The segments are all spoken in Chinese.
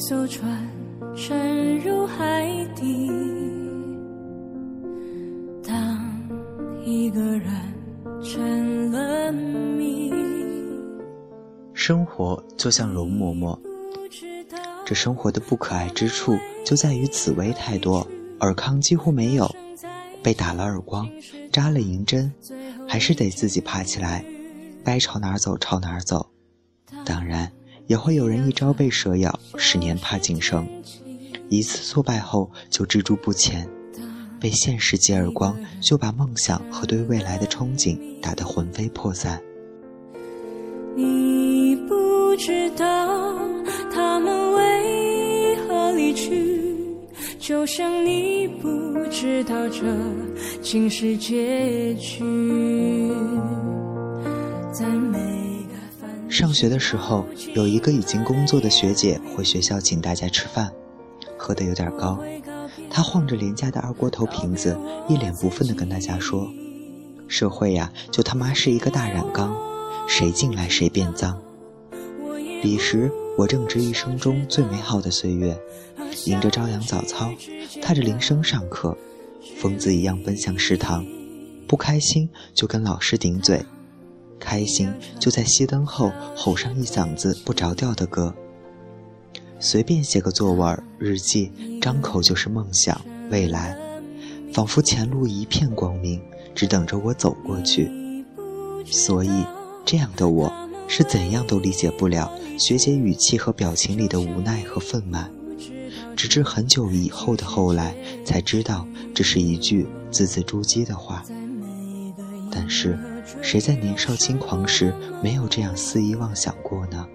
艘船沉入海底，当一个人成了谜。生活就像容嬷嬷，这生活的不可爱之处就在于紫薇太多，尔康几乎没有。被打了耳光，扎了银针，还是得自己爬起来，该朝哪儿走朝哪儿走。当然，也会有人一朝被蛇咬，十年怕井绳，一次挫败后就止住不前，被现实几耳光，就把梦想和对未来的憧憬打得魂飞魄散。你不知道他们为何离去，就像你不知道这竟是结局。在每上学的时候，有一个已经工作的学姐回学校请大家吃饭，喝得有点高，她晃着廉价的二锅头瓶子，一脸不忿地跟大家说：“社会呀，就他妈是一个大染缸，谁进来谁变脏。”彼时我正值一生中最美好的岁月，迎着朝阳早操，踏着铃声上课，疯子一样奔向食堂，不开心就跟老师顶嘴。开心就在熄灯后吼上一嗓子不着调的歌。随便写个作文、日记，张口就是梦想、未来，仿佛前路一片光明，只等着我走过去。所以，这样的我是怎样都理解不了学姐语气和表情里的无奈和愤懑，直至很久以后的后来才知道这是一句字字珠玑的话。但是。谁在年少轻狂时没有这样肆意妄想过呢？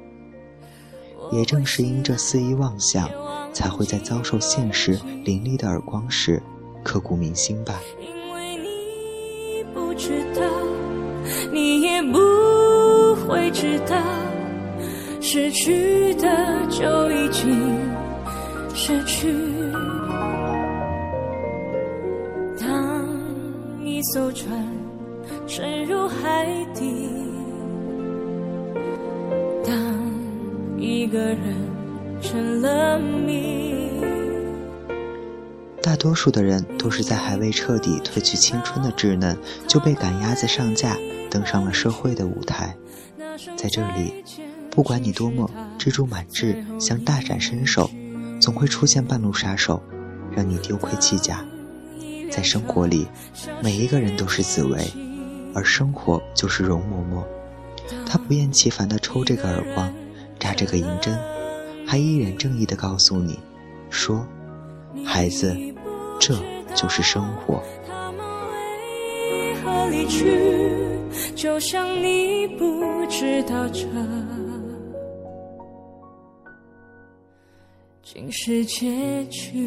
也正是因这肆意妄想，才会在遭受现实凌厉的耳光时刻骨铭心吧。因为你不知道，你也不会知道，失去的就已经失去。当一艘船。沉入海底。当一个人成了谜。大多数的人都是在还未彻底褪去青春的稚嫩，就被赶鸭子上架，登上了社会的舞台。在这里，不管你多么蜘蛛满志，想大展身手，总会出现半路杀手，让你丢盔弃甲。在生活里，每一个人都是紫薇。而生活就是容嬷嬷，她不厌其烦地抽这个耳光，扎这个银针，还一脸正义地告诉你，说：“孩子，这就是生活。”他们为何离去？就像你不知道这竟是结局。